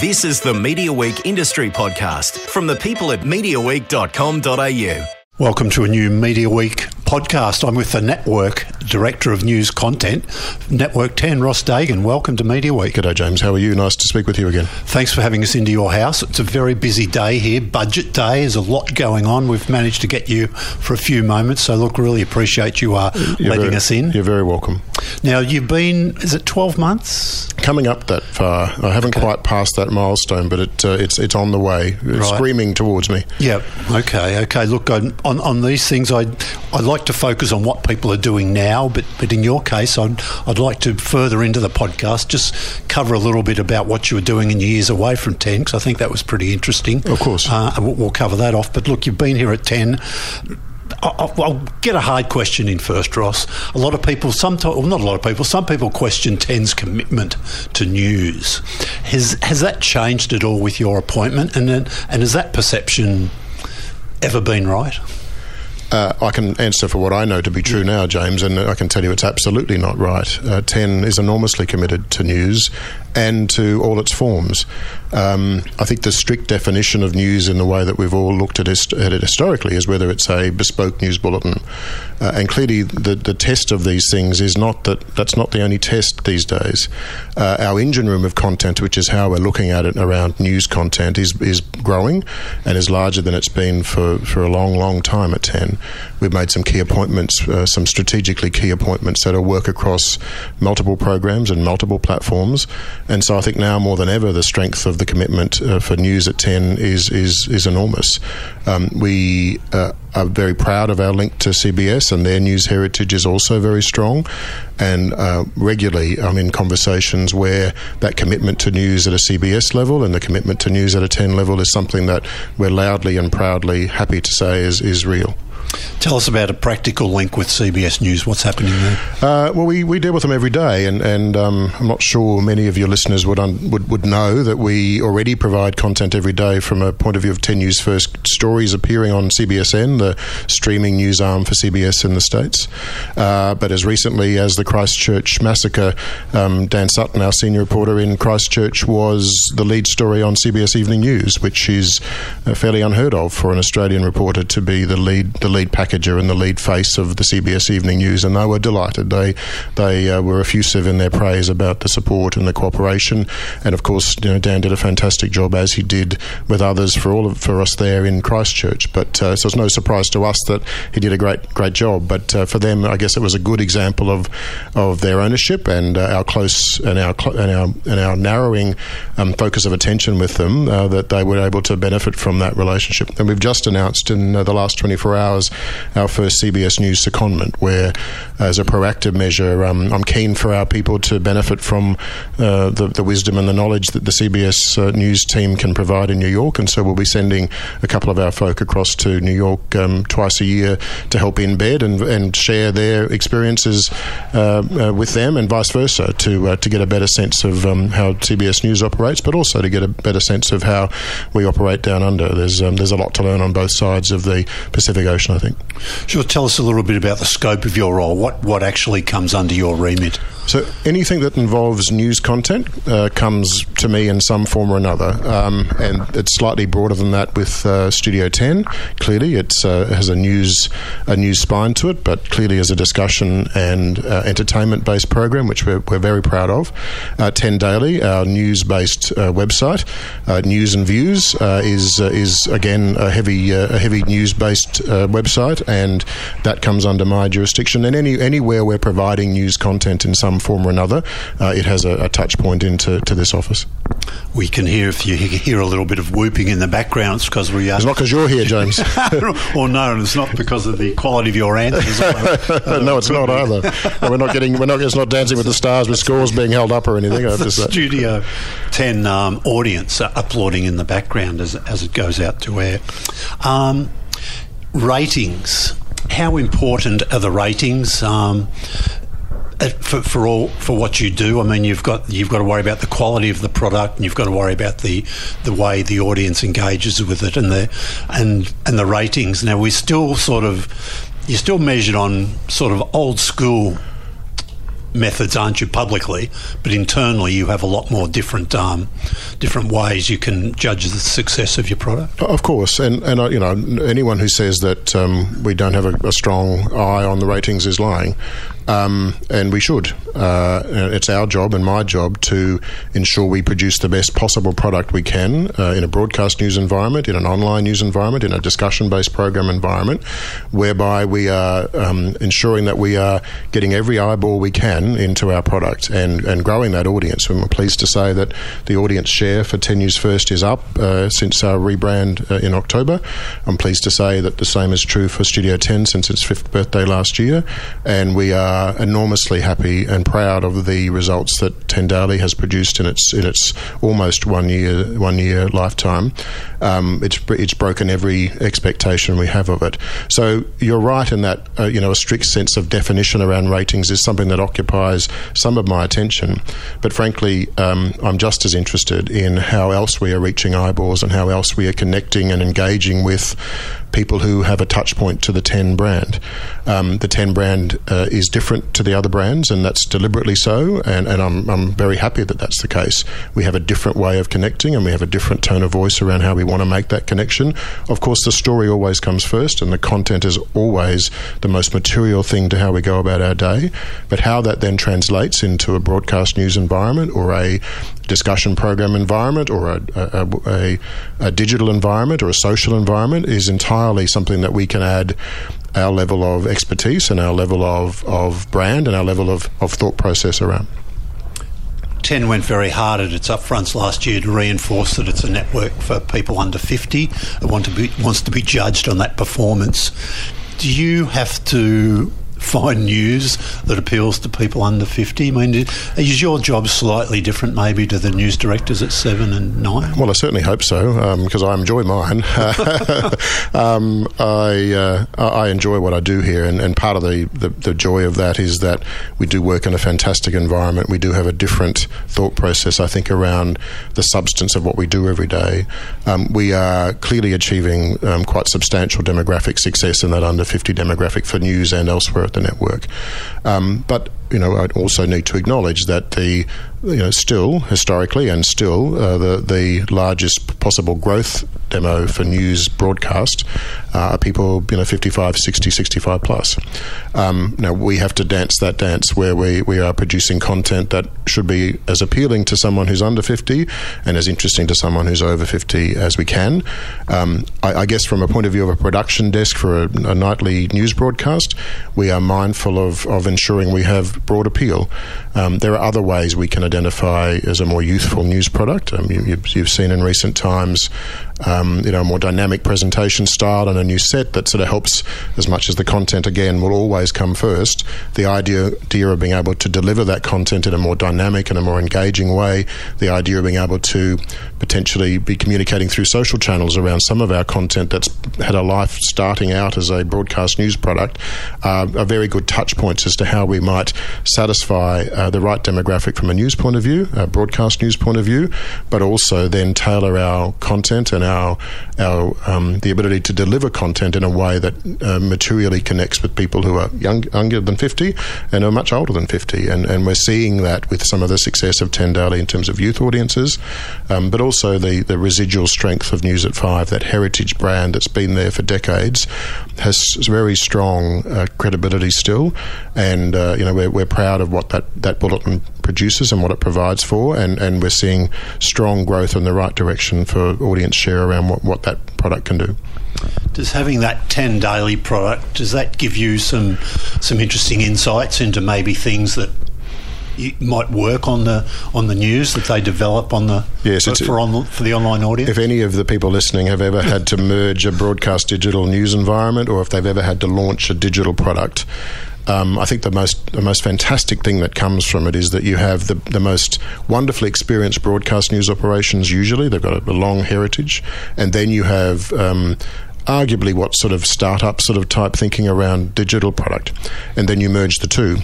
This is the Media Week Industry Podcast from the people at MediaWeek.com.au. Welcome to a new Media Week podcast. I'm with the Network Director of News Content, Network 10, Ross Dagan. Welcome to Media Week. G'day, James. How are you? Nice to speak with you again. Thanks for having us into your house. It's a very busy day here, budget day. There's a lot going on. We've managed to get you for a few moments. So, look, really appreciate you uh, You're letting very- us in. You're very welcome. Now, you've been, is it 12 months? Coming up that far, I haven't quite passed that milestone, but it, uh, it's it's on the way, It's Right. screaming towards me. Yep. Okay. Okay. Look, on, on, on these things, I I like to focus on what people are doing now, but but in your case, I'd I'd like to further into the podcast just cover a little bit about what you were doing in your years away from ten, because I think that was pretty interesting. Of course. Uh, we'll, we'll cover that off. But look, you've been here at ten. I'll, I'll get a hard question in first, Ross. A lot of people, sometimes, well, not a lot of people, some people question Ten's commitment to news. Has has that changed at all with your appointment, and and has that perception ever been right? Uh, I can answer for what I know to be true now, James, and I can tell you it's absolutely not right. Uh, Ten is enormously committed to news and to all its forms. Um, I think the strict definition of news in the way that we've all looked at, hist- at it historically is whether it's a bespoke news bulletin. Uh, and clearly, the, the test of these things is not that that's not the only test these days. Uh, our engine room of content, which is how we're looking at it around news content, is, is growing and is larger than it's been for, for a long, long time at 10. We've made some key appointments, uh, some strategically key appointments that'll work across multiple programs and multiple platforms. And so I think now more than ever, the strength of the commitment uh, for news at 10 is, is, is enormous. Um, we uh, are very proud of our link to CBS, and their news heritage is also very strong. And uh, regularly, I'm in conversations where that commitment to news at a CBS level and the commitment to news at a 10 level is something that we're loudly and proudly happy to say is, is real. Tell us about a practical link with CBS News. What's happening there? Uh, well, we, we deal with them every day, and, and um, I'm not sure many of your listeners would, un, would would know that we already provide content every day from a point of view of 10 News First stories appearing on CBSN, the streaming news arm for CBS in the States. Uh, but as recently as the Christchurch massacre, um, Dan Sutton, our senior reporter in Christchurch, was the lead story on CBS Evening News, which is uh, fairly unheard of for an Australian reporter to be the lead the lead packager and the lead face of the CBS Evening News, and they were delighted. They they uh, were effusive in their praise about the support and the cooperation, and of course, you know, Dan did a fantastic job as he did with others for all of, for us there in Christchurch. But uh, so it's no surprise to us that he did a great great job. But uh, for them, I guess it was a good example of of their ownership and uh, our close and our cl- and our and our narrowing um, focus of attention with them uh, that they were able to benefit from that relationship. And we've just announced in uh, the last 24 hours our first CBS News secondment, where as a proactive measure, um, I'm keen for our people to benefit from uh, the, the wisdom and the knowledge that the CBS uh, News team can provide in New York, and so we'll be sending a couple of our folk across to New York um, twice a year to help embed and, and share their experiences uh, uh, with them, and vice versa, to uh, to get a better sense of um, how CBS News operates, but also to get a better sense of how we operate down under. There's um, there's a lot to learn on both sides of the Pacific Ocean, I think. Sure. Tell us a little bit about the scope of your role. What what actually comes under your remit? So anything that involves news content uh, comes to me in some form or another, um, and it's slightly broader than that with uh, Studio 10. Clearly, it uh, has a news a news spine to it, but clearly as a discussion and uh, entertainment based program, which we're, we're very proud of. Uh, 10 Daily, our news based uh, website, News and Views is is again a heavy a heavy news based website, and that comes under my jurisdiction. And any anywhere we're providing news content in some form or another, uh, it has a, a touch point into to this office. We can hear if you hear a little bit of whooping in the background. It's because we are. It's not because you're here, James. or no, and it's not because of the quality of your answers. no, it's not either. No, we're not getting. We're not. It's not dancing with the stars with scores being held up or anything. The just, uh, Studio 10 um, audience applauding in the background as, as it goes out to air. Um, ratings. How important are the ratings? Um, uh, for, for all for what you do, I mean, you've got you've got to worry about the quality of the product, and you've got to worry about the the way the audience engages with it, and the and and the ratings. Now we're still sort of you're still measured on sort of old school methods, aren't you, publicly? But internally, you have a lot more different um, different ways you can judge the success of your product. Of course, and and uh, you know anyone who says that um, we don't have a, a, strong eye on the ratings is lying, um, and we should. Uh, it's our job and my job to ensure we produce the best possible product we can uh, in a broadcast news environment, in an online news environment, in a discussion-based program environment, whereby we are um, ensuring that we are getting every eyeball we can into our product and, and growing that audience. And we're pleased to say that the audience share for 10 News First is up uh, since our rebrand uh, in October. I'm pleased to say that the same is true for Studio 10 since its fifth birthday last year. And we are enormously happy and proud of the results that 10 Daily has produced in its in its almost one year one year lifetime. Um, it's it's broken every expectation we have of it. So you're right in that uh, you know a strict sense of definition around ratings is something that occupies some of my attention. But frankly, um, I'm just as interested in how else we are reaching eyeballs and how else we are connecting and engaging with people who have a touch point to the 10 brand. Um, the 10 brand uh, is different to the other brands, and that's deliberately so. And, and I'm, I'm very happy that that's the case. We have a different way of connecting, and we have a different tone of voice around how we want to make that connection. Of course, the story always comes first, and the content is always the most material thing to how we go about our day. But how that then translates into a broadcast news environment or a discussion program environment or a, a, a, a, digital environment or a social environment is entirely something that we can add our level of expertise and our level of, of brand and our level of, of thought process around. 10 went very hard at its upfronts last year to reinforce that it's a network for people under 50 It want to be, wants to be judged on that performance. Do you have to find news that appeals to people under 50? I mean, is your job slightly different maybe to the news directors at 7 and 9? Well, I certainly hope so because um, I enjoy mine. um, I, uh, I enjoy what I do here, and, and part of the, the, the, joy of that is that we do work in a fantastic environment. We do have a different thought process, I think, around the substance of what we do every day. Um, we are clearly achieving um, quite substantial demographic success in that under 50 demographic for news and elsewhere at the network. Um, but you know, I also need to acknowledge that the you know, still historically and still uh, the the largest possible growth demo for news broadcast uh, are people you know 55, 60, 65 plus. Um, now we have to dance that dance where we, we are producing content that should be as appealing to someone who's under 50 and as interesting to someone who's over 50 as we can. Um, I, I, guess from a point of view of a production desk for a, a nightly news broadcast, we are mindful of, of ensuring we have broad appeal. Um, there are other ways we can identify as a more youthful news product. Um, you, have seen in recent times um, you know, a more dynamic presentation style and a new set that sort of helps as much as the content again will always come first. The idea, idea of being able to deliver that content in a more dynamic and a more engaging way, the idea of being able to potentially be communicating through social channels around some of our content that's had a life starting out as a broadcast news product uh, are very good touch points as to how we might satisfy uh, the right demographic from a news point of view, a broadcast news point of view, but also then tailor our content and our our um, the ability to deliver content in a way that uh, materially connects with people who are young, younger than 50 and are much older than 50. And, and we're seeing that with some of the success of 10 Daily in terms of youth audiences, um, but also the, the residual strength of News at 5, that heritage brand that's been there for decades, has very strong uh, credibility still. And, uh, you know, we're, we're proud of what that, that bulletin produces and what it provides for. And, and we're seeing strong growth in the right direction for audience share around what, what that product can do. Does having that 10 daily product, does that give you some some interesting insights into maybe things that might work on the on the news that they develop on the yes, for, on, for the online audience. If any of the people listening have ever had to merge a broadcast digital news environment, or if they've ever had to launch a digital product, um, I think the most the most fantastic thing that comes from it is that you have the, the most wonderfully experienced broadcast news operations. Usually, they've got a, a long heritage, and then you have um, arguably what sort of startup sort of type thinking around digital product, and then you merge the two.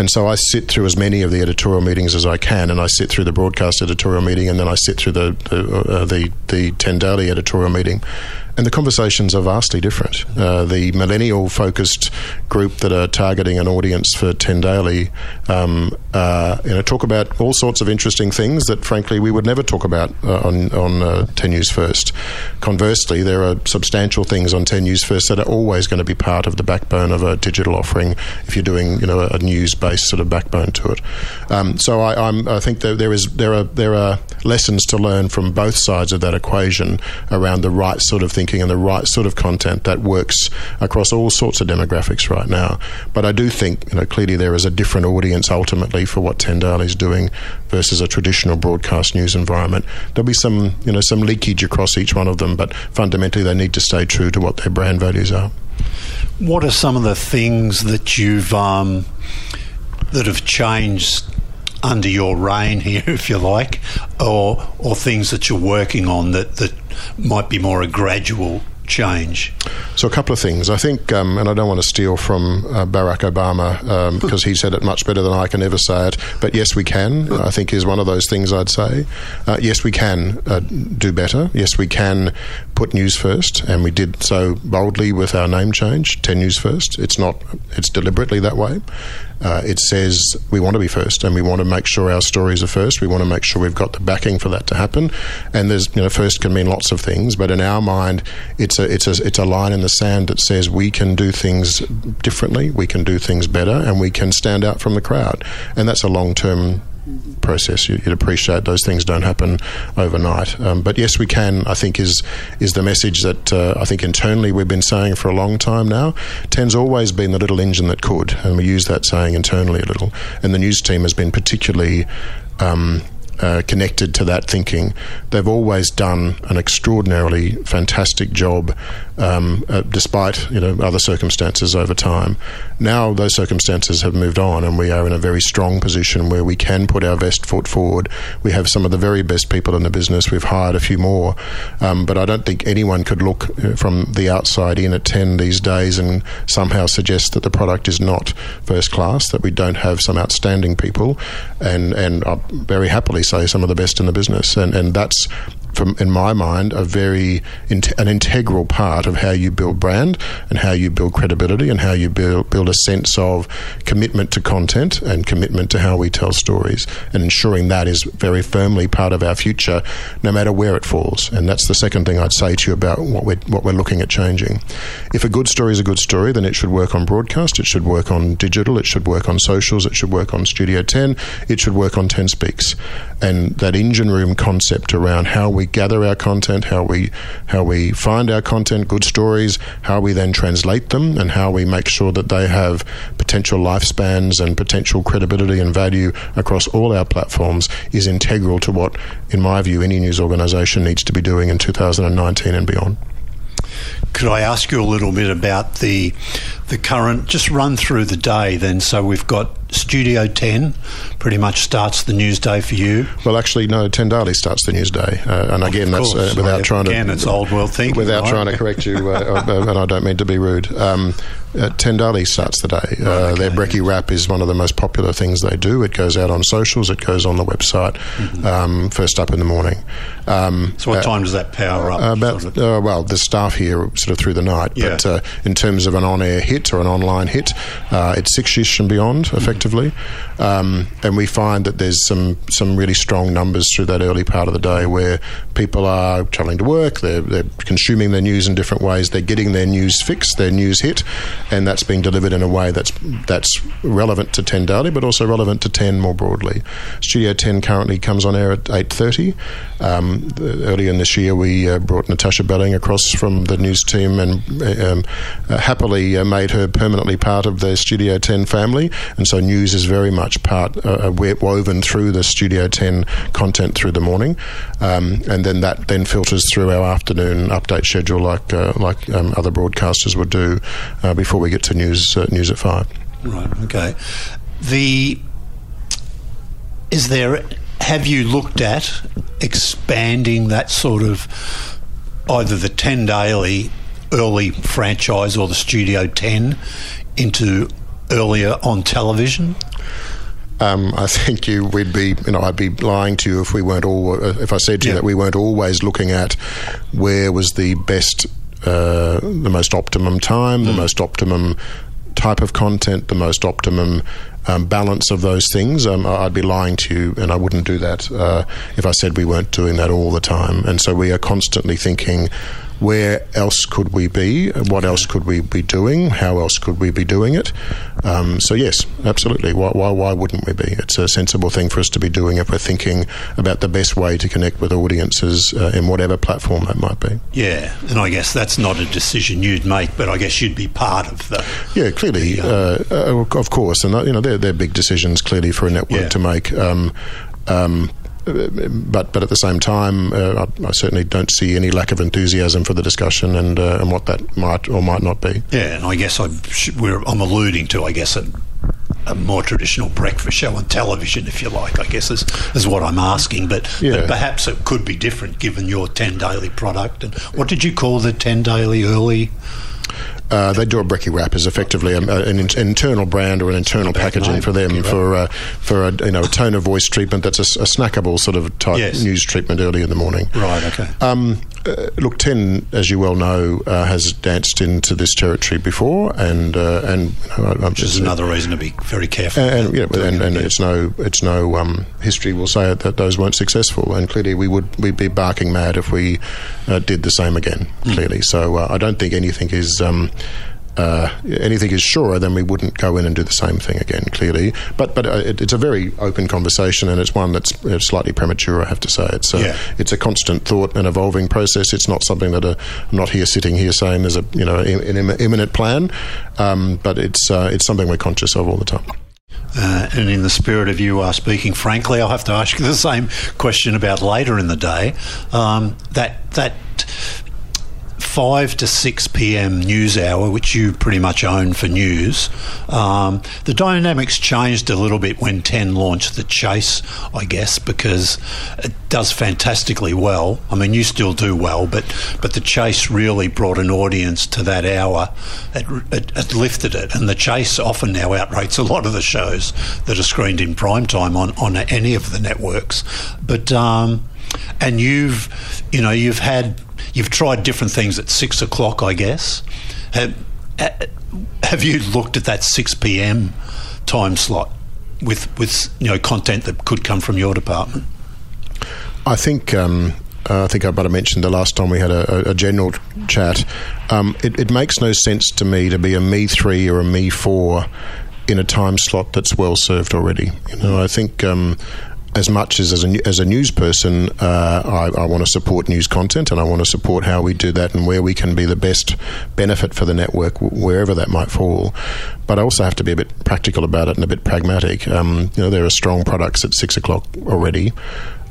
And so I sit through as many of the editorial meetings as I can, and I sit through the broadcast editorial meeting, and then I sit through the the uh, the, the ten daily editorial meeting, and the conversations are vastly different. Uh, the millennial focused group that are targeting an audience for 10 Daily, um, uh, you know, talk about all sorts of interesting things that, frankly, we would never talk about uh, on, on uh, 10 News First. Conversely, there are substantial things on 10 News First that are always going to be part of the backbone of a digital offering if you're doing, you know, a news based sort of backbone to it. Um, so I, I think that there is there are there are lessons to learn from both sides of that equation around the right sort of thinking and the right sort of content that works across all sorts of demographics right now. But I do think, you know, clearly there is a different audience ultimately for what 10 Daily is doing versus a traditional broadcast news environment. There'll be some, you know, some leakage across each one of them, but fundamentally they need to stay true to what their brand values are. What are some of the things that you've um, that have changed under your reign here, if you like, or or things that you're working on that that might be more a gradual change? So, a couple of things. I think, um, and I don't want to steal from uh, Barack Obama um, because he said it much better than I can ever say it, but yes, we can, I think is one of those things I'd say. Uh, yes, we can uh, do better. Yes, we can put news first, and we did so boldly with our name change, 10 News First. It's not, it's deliberately that way. Uh, it says we want to be first and we want to make sure our stories are first. We want to make sure we've got the backing for that to happen. And there's, you know, first can mean lots of things, but in our mind, it's a, it's a, it's a line in the sand that says we can do things differently, we can do things better, and we can stand out from the crowd. And that's a long term process. You'd appreciate those things don't happen overnight. Um, but yes, we can. I think is is the message that uh, I think internally we've been saying for a long time now. Ten's always been the little engine that could, and we use that saying internally a little. And the news team has been particularly. Um, uh, connected to that thinking. They've always done an extraordinarily fantastic job, um, uh, despite you know other circumstances over time. Now those circumstances have moved on, and we are in a very strong position where we can put our best foot forward. We have some of the very best people in the business. We've hired a few more, um, but I don't think anyone could look uh, from the outside in at ten these days and somehow suggest that the product is not first class. That we don't have some outstanding people, and and I very happily say some of the best in the business, and and that's from, in my mind, a very an integral part of how you build brand and how you build credibility and how you build build a sense of commitment to content and commitment to how we tell stories and ensuring that is very firmly part of our future, no matter where it falls. And that's the second thing I'd say to you about what we're what we're looking at changing. If a good story is a good story, then it should work on broadcast, it should work on digital, it should work on socials, it should work on Studio 10, it should work on 10 Speaks. And that engine room concept around how we gather our content, how we how we find our content, good stories, how we then translate them, and how we make sure that they have potential lifespans and potential credibility and value across all our platforms is integral to what, in my view, any news organisation needs to be doing in 2019 and beyond. Could I ask you a little bit about the the current? Just run through the day then. So we've got Studio 10 pretty much starts the news day for you. Well, actually, no, 10 Daily starts the news day. Uh, and again, that's uh, without trying to. Again, it's old world thinking. Without right? trying to correct you, uh, uh, and I don't mean to be rude. Um, uh, 10 Daily starts the day. Uh, okay, their Brekkie Wrap is one of the most popular things they do. It goes out on socials, it goes on the website, mm-hmm. um, first up in the morning. Um, so, what time does that power up? about, sort of? well, the staff here sort of through the night. Yeah. But in terms of an on air hit or an online hit, it's six ish and beyond, effectively. Mm-hmm. Um, and we find that there's some, some really strong numbers through that early part of the day where people are travelling to work, they're, they're consuming their news in different ways, they're getting their news fixed, their news hit, and that's being delivered in a way that's that's relevant to 10 Daily, but also relevant to 10 more broadly. Studio 10 currently comes on air at 8.30. Um, earlier in this year, we uh, brought Natasha Belling across from the news team and um, uh, happily uh, made her permanently part of the Studio 10 family, and so news is very much part uh, uh woven through the Studio 10 content through the morning, um, and then that then filters through our afternoon update schedule like uh, like um, other broadcasters would do before we get to news uh, news at five. Right. Okay. The is there have you looked at expanding that sort of either the 10 daily early franchise or the Studio 10 into earlier on television? Um, I think you we'd be you know I'd be lying to you if we weren't all if I said to yeah. you that we weren't always looking at where was the best uh, the most optimum time, the most optimum type of content, the most optimum um, balance of those things. Um, I'd be lying to you, and I wouldn't do that uh, if I said we weren't doing that all the time. And so we are constantly thinking. Where else could we be? What else could we be doing? How else could we be doing it? Um, so yes, absolutely. Why, why, why wouldn't we be? It's a sensible thing for us to be doing if we're thinking about the best way to connect with audiences uh, in whatever platform that might be. Yeah, and I guess that's not a decision you'd make, but I guess you'd be part of the. Yeah, clearly, the, uh, uh, of course, and uh, you know they're, they're big decisions clearly for a network Yeah. to make. Um, um, but but at the same time, uh, I, I certainly don't see any lack of enthusiasm for the discussion and uh, and what that might or might not be. Yeah, and I guess I'm, we're, I'm alluding to, I guess, a, a more traditional breakfast show on television, if you like, I guess, is, is what I'm asking. But, Yeah. but perhaps it could be different given your 10 daily product. And what did you call the 10 daily early? Uh, they do a brekkie wrap as effectively a, an, in- internal brand or an internal packaging for them for uh, for a, you know a tone of voice treatment that's a snackable sort of type Yes. news treatment early in the morning. Right, okay. Um, uh, look, Ten, as you well know, uh, has danced into this territory before, and uh, and you know, Which is just another reason to be very careful. and, and, yeah, and, and it's no it's no um, history will say that those weren't successful, and clearly we would we'd be barking mad if we uh, did the same again. Clearly, so uh, I don't think anything is. Um, uh, anything is surer, then we wouldn't go in and do the same thing again. Clearly, but but uh, it, it's a very open conversation, and it's one that's uh, slightly premature. I have to say, it's a, Yeah. it's a constant thought and evolving process. It's not something that uh, I'm not here sitting here saying there's a you know an im- imminent plan, um, but it's uh, it's something we're conscious of all the time. Uh, and in the spirit of you are speaking frankly, I'll have to ask you the same question about later in the day. Um, that that five to six p.m. news hour, which you pretty much own for news, um, the dynamics changed a little bit when Ten launched the Chase, I guess, because it does fantastically well. I mean, you still do well, but but the Chase really brought an audience to that hour. It, it, it lifted it, and the Chase often now outrates a lot of the shows that are screened in prime time on on any of the networks. But um, and you've you know you've had you've tried different things at six o'clock, I guess. Have, have you looked at that six p.m. time slot with with you know content that could come from your department? I think um, uh, I think I might have mentioned the last time we had a, a, a general chat. Um, it, it makes no sense to me to be a me three or a me four in a time slot that's well served already. You know, I think. Um, as much as as a, as a news person, uh, I, I want to support news content and I want to support how we do that and where we can be the best benefit for the network, wherever that might fall. But I also have to be a bit practical about it and a bit pragmatic. Um, you know, there are strong products at six o'clock already.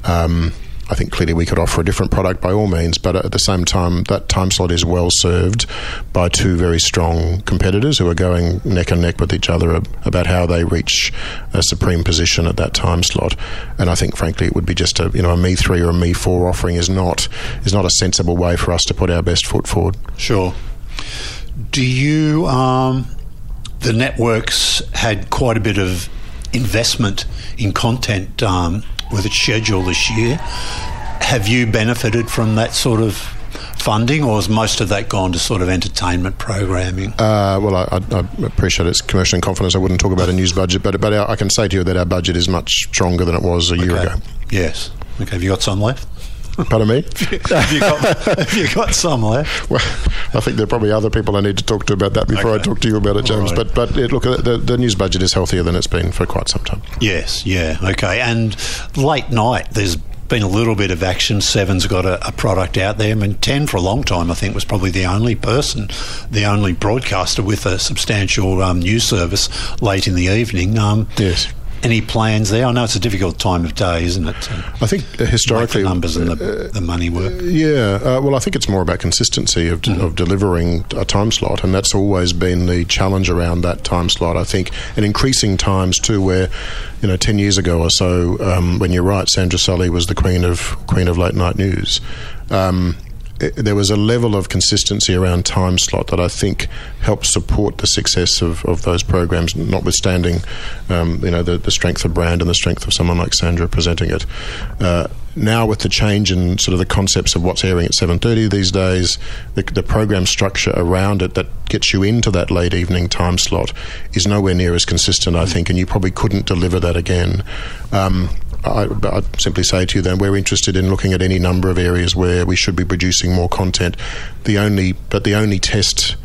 Um, I think clearly we could offer a different product by all means, but at the same time, that time slot is well served by two very strong competitors who are going neck and neck with each other about how they reach a supreme position at that time slot. And I think, frankly, it would be just a you know a me three or a me four offering is not is not a sensible way for us to put our best foot forward. Sure. Do you? Um, the networks had quite a bit of investment in content um, with its schedule this year. Have you benefited from that sort of funding, or has most of that gone to sort of entertainment programming? Uh, well, I, I, appreciate it's commercial in confidence. I wouldn't talk about a news budget, but but I can say to you that our budget is much stronger than it was a year Okay. ago. Yes. Okay. Have you got some left? Pardon me. have, you got, have you got some left? Well, I think there are probably other people I need to talk to about that before I talk to you about it, James. Right. But but it, look, the, the news budget is healthier than it's been for quite some time. Yes, yeah, okay. And late night, there's been a little bit of action. Seven's got a, a product out there. I mean, Ten for a long time, I think, was probably the only person, the only broadcaster with a substantial um, news service late in the evening. Um, Yes. Any plans there? I know it's a difficult time of day, isn't it? I think uh, historically, numbers and the, the money work. Yeah, uh, well, I think it's more about consistency of, of delivering a time slot, and that's always been the challenge around that time slot. I think, and increasing times too, where you know, ten years ago or so, um, when you're right, Sandra Sully was the queen of queen of late night news. Um, there was a level of consistency around time slot that I think helped support the success of, of those programs, notwithstanding, um, you know, the, the strength of brand and the strength of someone like Sandra presenting it. Uh, now with the change in sort of the concepts of what's airing at 7.30 these days, the, the program structure around it that gets you into that late evening time slot is nowhere near as consistent, I think, and you probably couldn't deliver that again. Um, I, would simply say to you then we're interested in looking at any number of areas where we should be producing more content. The only, but the only test.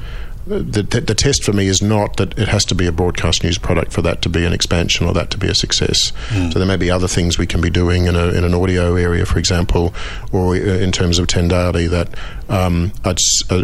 The, the, the, test for me is not that it has to be a broadcast news product for that to be an expansion or that to be a success. Mm. So there may be other things we can be doing in, a, in an audio area, for example, or in terms of 10 Daily that um, are,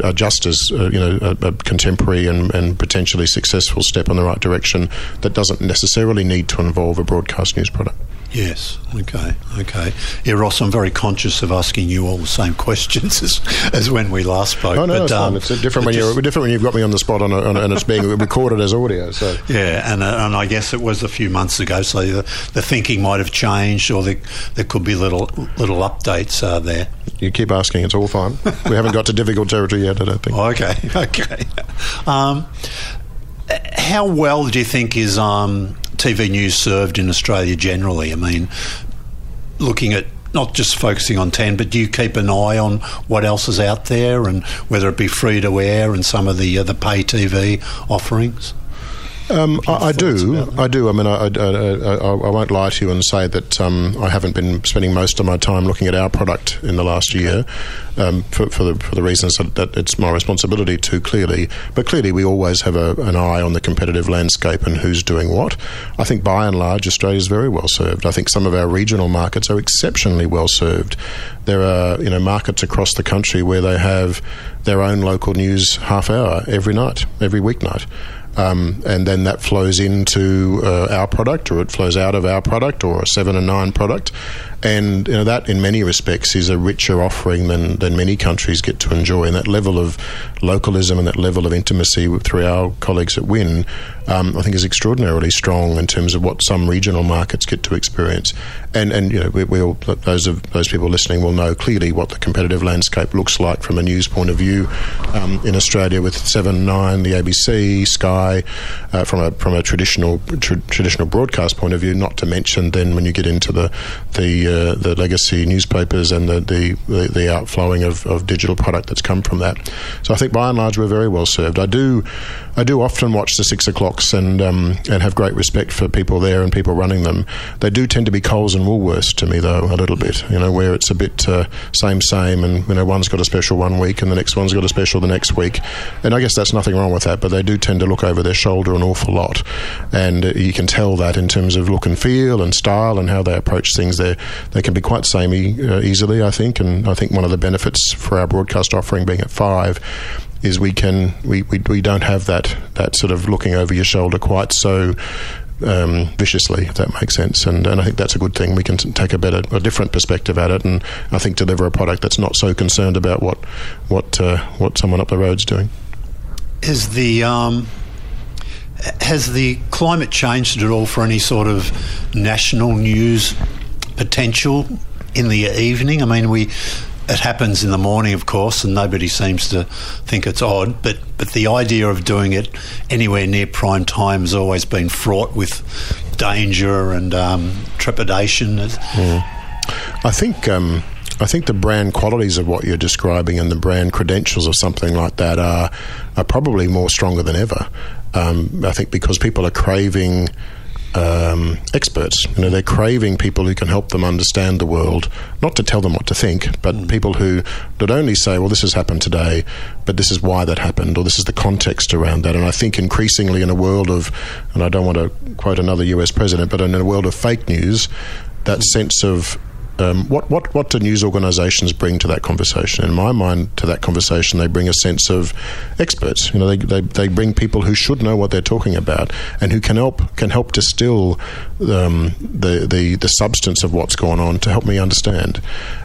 are, just as uh, you know a, a contemporary and, and, potentially successful step in the right direction that doesn't necessarily need to involve a broadcast news product. Yes. Okay. Okay. Yeah, Ross, I'm very conscious of asking you all the same questions as, as when we last spoke. Oh no, but, it's, um, it's different when you're different when you've got me on the spot on a, on a, and it's being recorded as audio. So yeah, and uh, and I guess it was a few months ago, so the, the thinking might have changed, or the, there could be little little updates uh, there. You keep asking; it's all fine. we haven't got to difficult territory yet. I don't think. Okay. Okay. Um, how well do you think is um, TV news served in Australia generally? I mean, looking at not just focusing on 10, but do you keep an eye on what else is out there and whether it be free to air and some of the, uh, the pay TV offerings? Um, I, I, do. I do. I mean, I, I, I, won't lie to you and say that um, I haven't been spending most of my time looking at our product in the last year um, for, for, the, for the reasons that, that, it's my responsibility to, clearly. But clearly, we always have a, an eye on the competitive landscape and who's doing what. I think by and large, Australia is very well served. I think some of our regional markets are exceptionally well served. There are you know markets across the country where they have their own local news half hour every night, every weeknight. Um, and then that flows into uh, our product, or it flows out of our product, or a seven and nine product, and you know, that in many respects is a richer offering than, than many countries get to enjoy. And that level of localism and that level of intimacy through our colleagues at WIN, um, I think, is extraordinarily strong in terms of what some regional markets get to experience. And and you know, we, we all, those of those people listening will know clearly what the competitive landscape looks like from a news point of view um, in Australia with Seven Nine, the ABC, Sky, uh, from a from a traditional tra- traditional broadcast point of view. Not to mention then when you get into the the uh, the legacy newspapers and the the, the, outflowing of, of digital product that's come from that. So I think by and large we're very well served. I do I do often watch the six o'clocks and um, and have great respect for people there and people running them. They do tend to be Coles and Woolworths to me though a little bit. You know where it's a bit uh, same same and you know one's got a special one week and the next one's got a special the next week. And I guess that's nothing wrong with that, but they do tend to look over their shoulder an awful lot, and uh, you can tell that in terms of look and feel and style and how they approach things. They're they can be quite samey uh, easily, I think. And I think one of the benefits for our broadcast offering being at five is we can we, we, we don't have that that sort of looking over your shoulder quite so um, viciously, if that makes sense. And, and I think that's a good thing. We can take a better, a different perspective at it, and I think deliver a product that's not so concerned about what what uh, what someone up the road's doing. Is the um, has the climate changed at all for any sort of national news potential in the evening. I mean, we it happens in the morning, of course, and nobody seems to think it's odd. But but the idea of doing it anywhere near prime time has always been fraught with danger and um, trepidation. Mm. I think. Um, I think the brand qualities of what you're describing and the brand credentials of something like that are are probably more stronger than ever. Um, I think because people are craving um, experts. You know, they're craving people who can help them understand the world, not to tell them what to think, but mm. people who not only say, "Well, this has happened today," but this is why that happened, or this is the context around that. And I think increasingly in a world of, and I don't want to quote another U.S. president, but in a world of fake news, that mm. sense of um, what, what, what do news organisations bring to that conversation? In my mind, to that conversation, they bring a sense of experts. You know, they, they, they bring people who should know what they're talking about and who can help can help distill um, the, the the substance of what's going on to help me understand.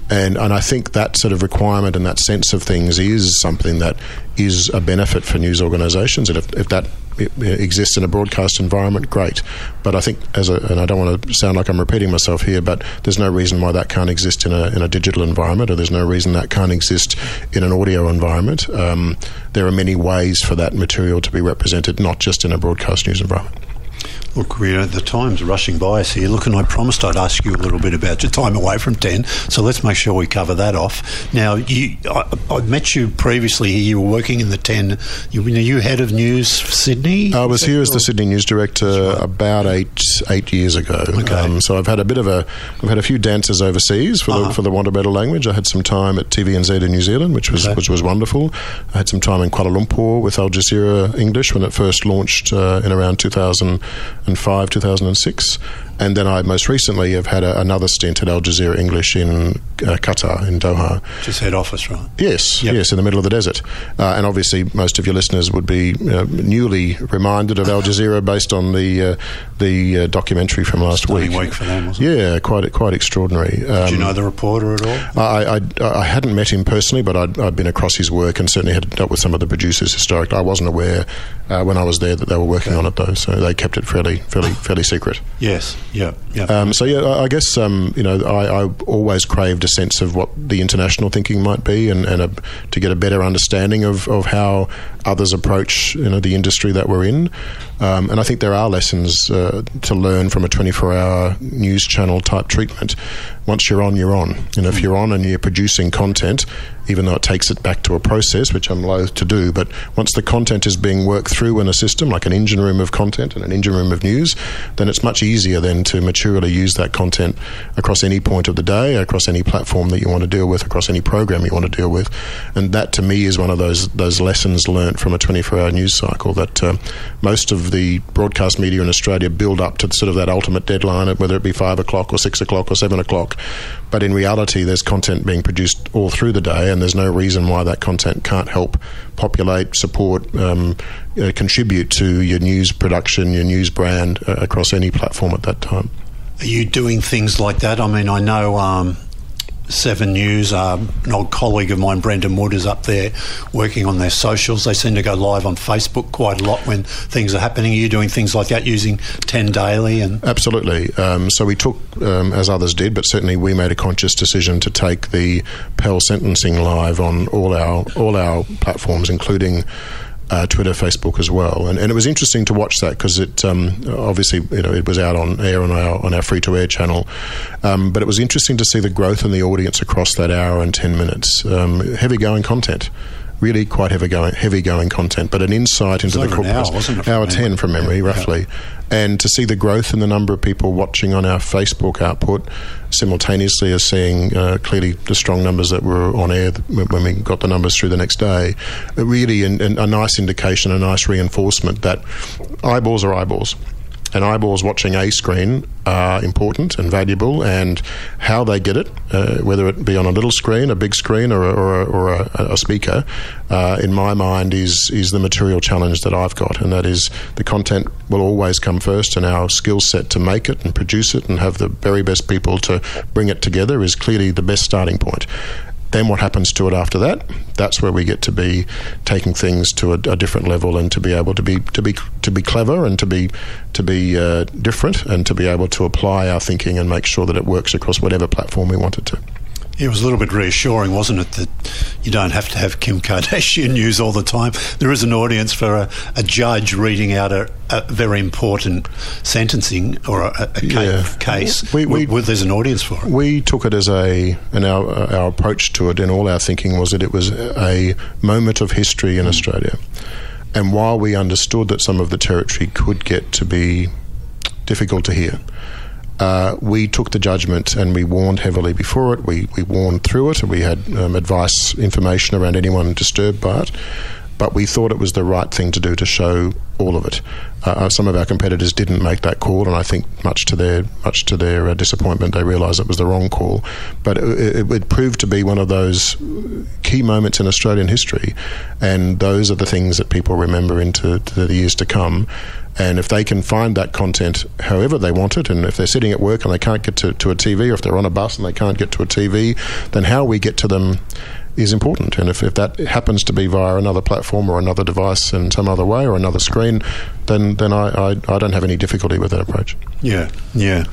And and I think that sort of requirement and that sense of things is something that is a benefit for news organisations. And if, if that exists in a broadcast environment, great. But I think, as a, and I don't want to sound like I'm repeating myself here, but there's no reason why that can't exist in a, in a digital environment, or there's no reason that can't exist in an audio environment. Um, there are many ways for that material to be represented, not just in a broadcast news environment. Look, know, the time's rushing by us here. Look, and I promised I'd ask you a little bit about your time away from 10, so let's make sure we cover that off. Now, you, I, I met you previously here. You were working in the 10. You, were you head of news for Sydney? I was here as the Sydney news director right. about eight eight years ago. Okay. Um, so I've had a bit of a, I've had a few dances overseas for uh-huh. the for the want of better language. I had some time at TVNZ in New Zealand, which was okay. which was wonderful. I had some time in Kuala Lumpur with Al Jazeera English when it first launched uh, in around 2000 2005, 2006. And then I most recently have had a, another stint at Al Jazeera English in uh, Qatar, in Doha. Just head office, right? Yes, yep. yes, in the middle of the desert. Uh, and obviously, most of your listeners would be uh, newly reminded of Al Jazeera based on the uh, the uh, documentary from last Stunning week. week for them, wasn't it? Yeah, quite quite extraordinary. Um, Did you know the reporter at all? I, I, I hadn't met him personally, but I'd, I'd, been across his work and certainly had dealt with some of the producers historically. I wasn't aware uh, when I was there that they were working okay. on it though, so they kept it fairly fairly fairly secret. Yes, yeah, yeah. Um, so yeah, I guess um, you know I, I, always craved a sense of what the international thinking might be, and, and a, to get a better understanding of, of how others approach you know the industry that we're in. Um, and I think there are lessons uh, to learn from a 24-hour news channel type treatment. Once you're on, you're on. You know, if you're on and you're producing content, even though it takes it back to a process, which I'm loath to do. But once the content is being worked through in a system, like an engine room of content and an engine room of news, then it's much easier then to maturely use that content across any point of the day, across any platform that you want to deal with, across any program you want to deal with. And that to me is one of those those lessons learnt from a 24-hour news cycle that uh, most of the broadcast media in Australia build up to sort of that ultimate deadline, whether it be five o'clock or six o'clock or seven o'clock. But in reality, there's content being produced all through the day and there's no reason why that content can't help populate, support, um, uh, contribute to your news production, your news brand uh, across any platform at that time. Are you doing things like that? I mean, I know um, Seven News, uh, an old colleague of mine, Brendan Wood, is up there working on their socials. They seem to go live on Facebook quite a lot when things are happening. Are you doing things like that using 10 Daily? and Absolutely. Um, so we took, um, as others did, but certainly we made a conscious decision to take the Pell sentencing live on all our all our platforms, including uh, Twitter, Facebook as well, and, and it was interesting to watch that because it um, obviously you know it was out on air on our on our free to air channel, um, but it was interesting to see the growth in the audience across that hour and ten minutes. Um, heavy going content really quite heavy going, heavy going content, but an insight into the corporate hour, hour ten from memory, yeah, roughly, yeah. and to see the growth in the number of people watching on our Facebook output simultaneously as seeing uh, clearly the strong numbers that were on air when we got the numbers through the next day, really an, an, a nice indication, a nice reinforcement that eyeballs are eyeballs and eyeballs watching a screen are important and valuable, and how they get it, uh, whether it be on a little screen, a big screen, or, or, a, or a, a, speaker, uh, in my mind is is the material challenge that I've got, and that is the content will always come first, and our skill set to make it and produce it and have the very best people to bring it together is clearly the best starting point. Then what happens to it after that? That's where we get to be taking things to a, a different level and to be able to be to be to be clever and to be to be uh, different and to be able to apply our thinking and make sure that it works across whatever platform we want it to. It was a little bit reassuring, wasn't it, that you don't have to have Kim Kardashian news all the time. There is an audience for a, a judge reading out a, a, very important sentencing or a, a yeah. case. We, we, well, there's an audience for it. We took it as a, and our, our approach to it and all our thinking was that it was a moment of history in mm. Australia. And while we understood that some of the territory could get to be difficult to hear, uh, we took the judgment and we warned heavily before it. We, we warned through it. We had um, advice, information around anyone disturbed by it. But we thought it was the right thing to do to show all of it. Uh, uh some of our competitors didn't make that call, and I think much to their much to their uh, disappointment, they realised it was the wrong call. But it, it, it, proved to be one of those key moments in Australian history, and those are the things that people remember into the years to come. And if they can find that content however they want it, and if they're sitting at work and they can't get to, to a TV, or if they're on a bus and they can't get to a TV, then how we get to them is important. And if, if that happens to be via another platform or another device in some other way or another screen, then then I, I, I don't have any difficulty with that approach. Yeah, yeah.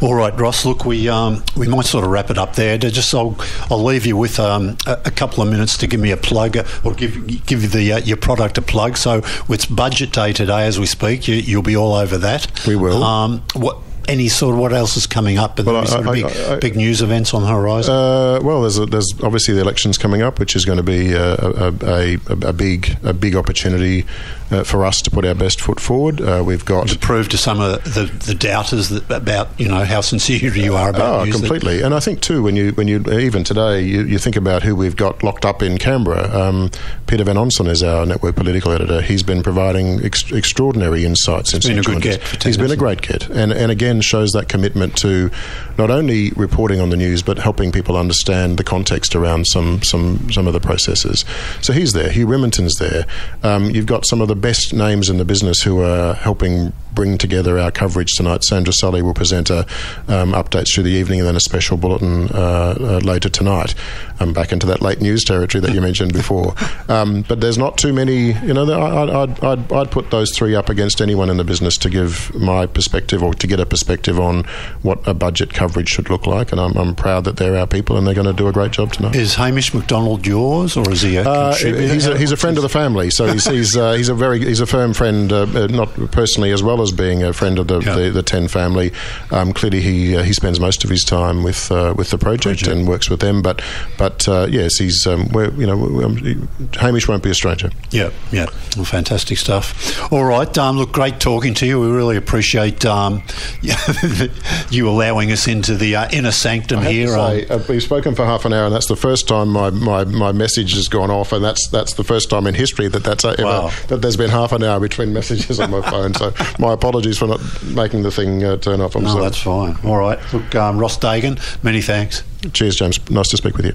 All right, Ross. Look, we um, we might sort of wrap it up there. Just I'll I'll leave you with um, a, a, couple of minutes to give me a plug or give give you the uh, your product a plug. So it's budget day today as we speak. You, will be all over that. We will. Um, what any sort of what else is coming up? Are well, there sort of big, I, I, big, news events on the horizon? Uh, well, there's a, there's obviously the elections coming up, which is going to be a, a, a big a big opportunity uh, for us to put our best foot forward. Uh, we've got to prove to some of the, the doubters that, about you know how sincere you are about oh, completely. And I think too when you when you even today you, you think about who we've got locked up in Canberra. Um, Peter Van Onselen is our network political editor. He's been providing ex- extraordinary insights. He's been a good get. He's been a great get, and and again shows that commitment to not only reporting on the news but helping people understand the context around some some some of the processes. So he's there. Hugh Remington's there. Um, you've got some of the best names in the business who are helping bring together our coverage tonight. Sandra Sully will present a, um, updates through the evening and then a special bulletin uh, uh, later tonight. I'm back into that late news territory that you mentioned before. Um, but there's not too many, you know, I, would I'd, I'd put those three up against anyone in the business to give my perspective or to get a perspective on what a budget coverage should look like. And I'm, I'm proud that they're our people and they're going to do a great job tonight. Is Hamish Macdonald yours or is he a uh, he's, a, he's a friend of the family, so he's, he's, uh, he's a very he's a firm friend, uh, uh, not personally as well as being a friend of the, yeah. the, the, Ten family. Um, clearly, he uh, he spends most of his time with uh, with the project, project, and works with them. But but uh, yes, he's um, you know um, Hamish won't be a stranger. Yeah, yeah, well, fantastic stuff. All right, um, look, great talking to you. We really appreciate um, you allowing us into the uh, inner sanctum here. Say, um, we've spoken for half an hour, and that's the first time my, my, my message has gone off, and that's that's the first time in history that that's ever wow. that there's been half an hour between messages on my phone. So my apologies for not making the thing uh, turn off. I'm no, sorry. that's fine. All right. Look, um, Ross Dagan, many thanks. Cheers, James. Nice to speak with you.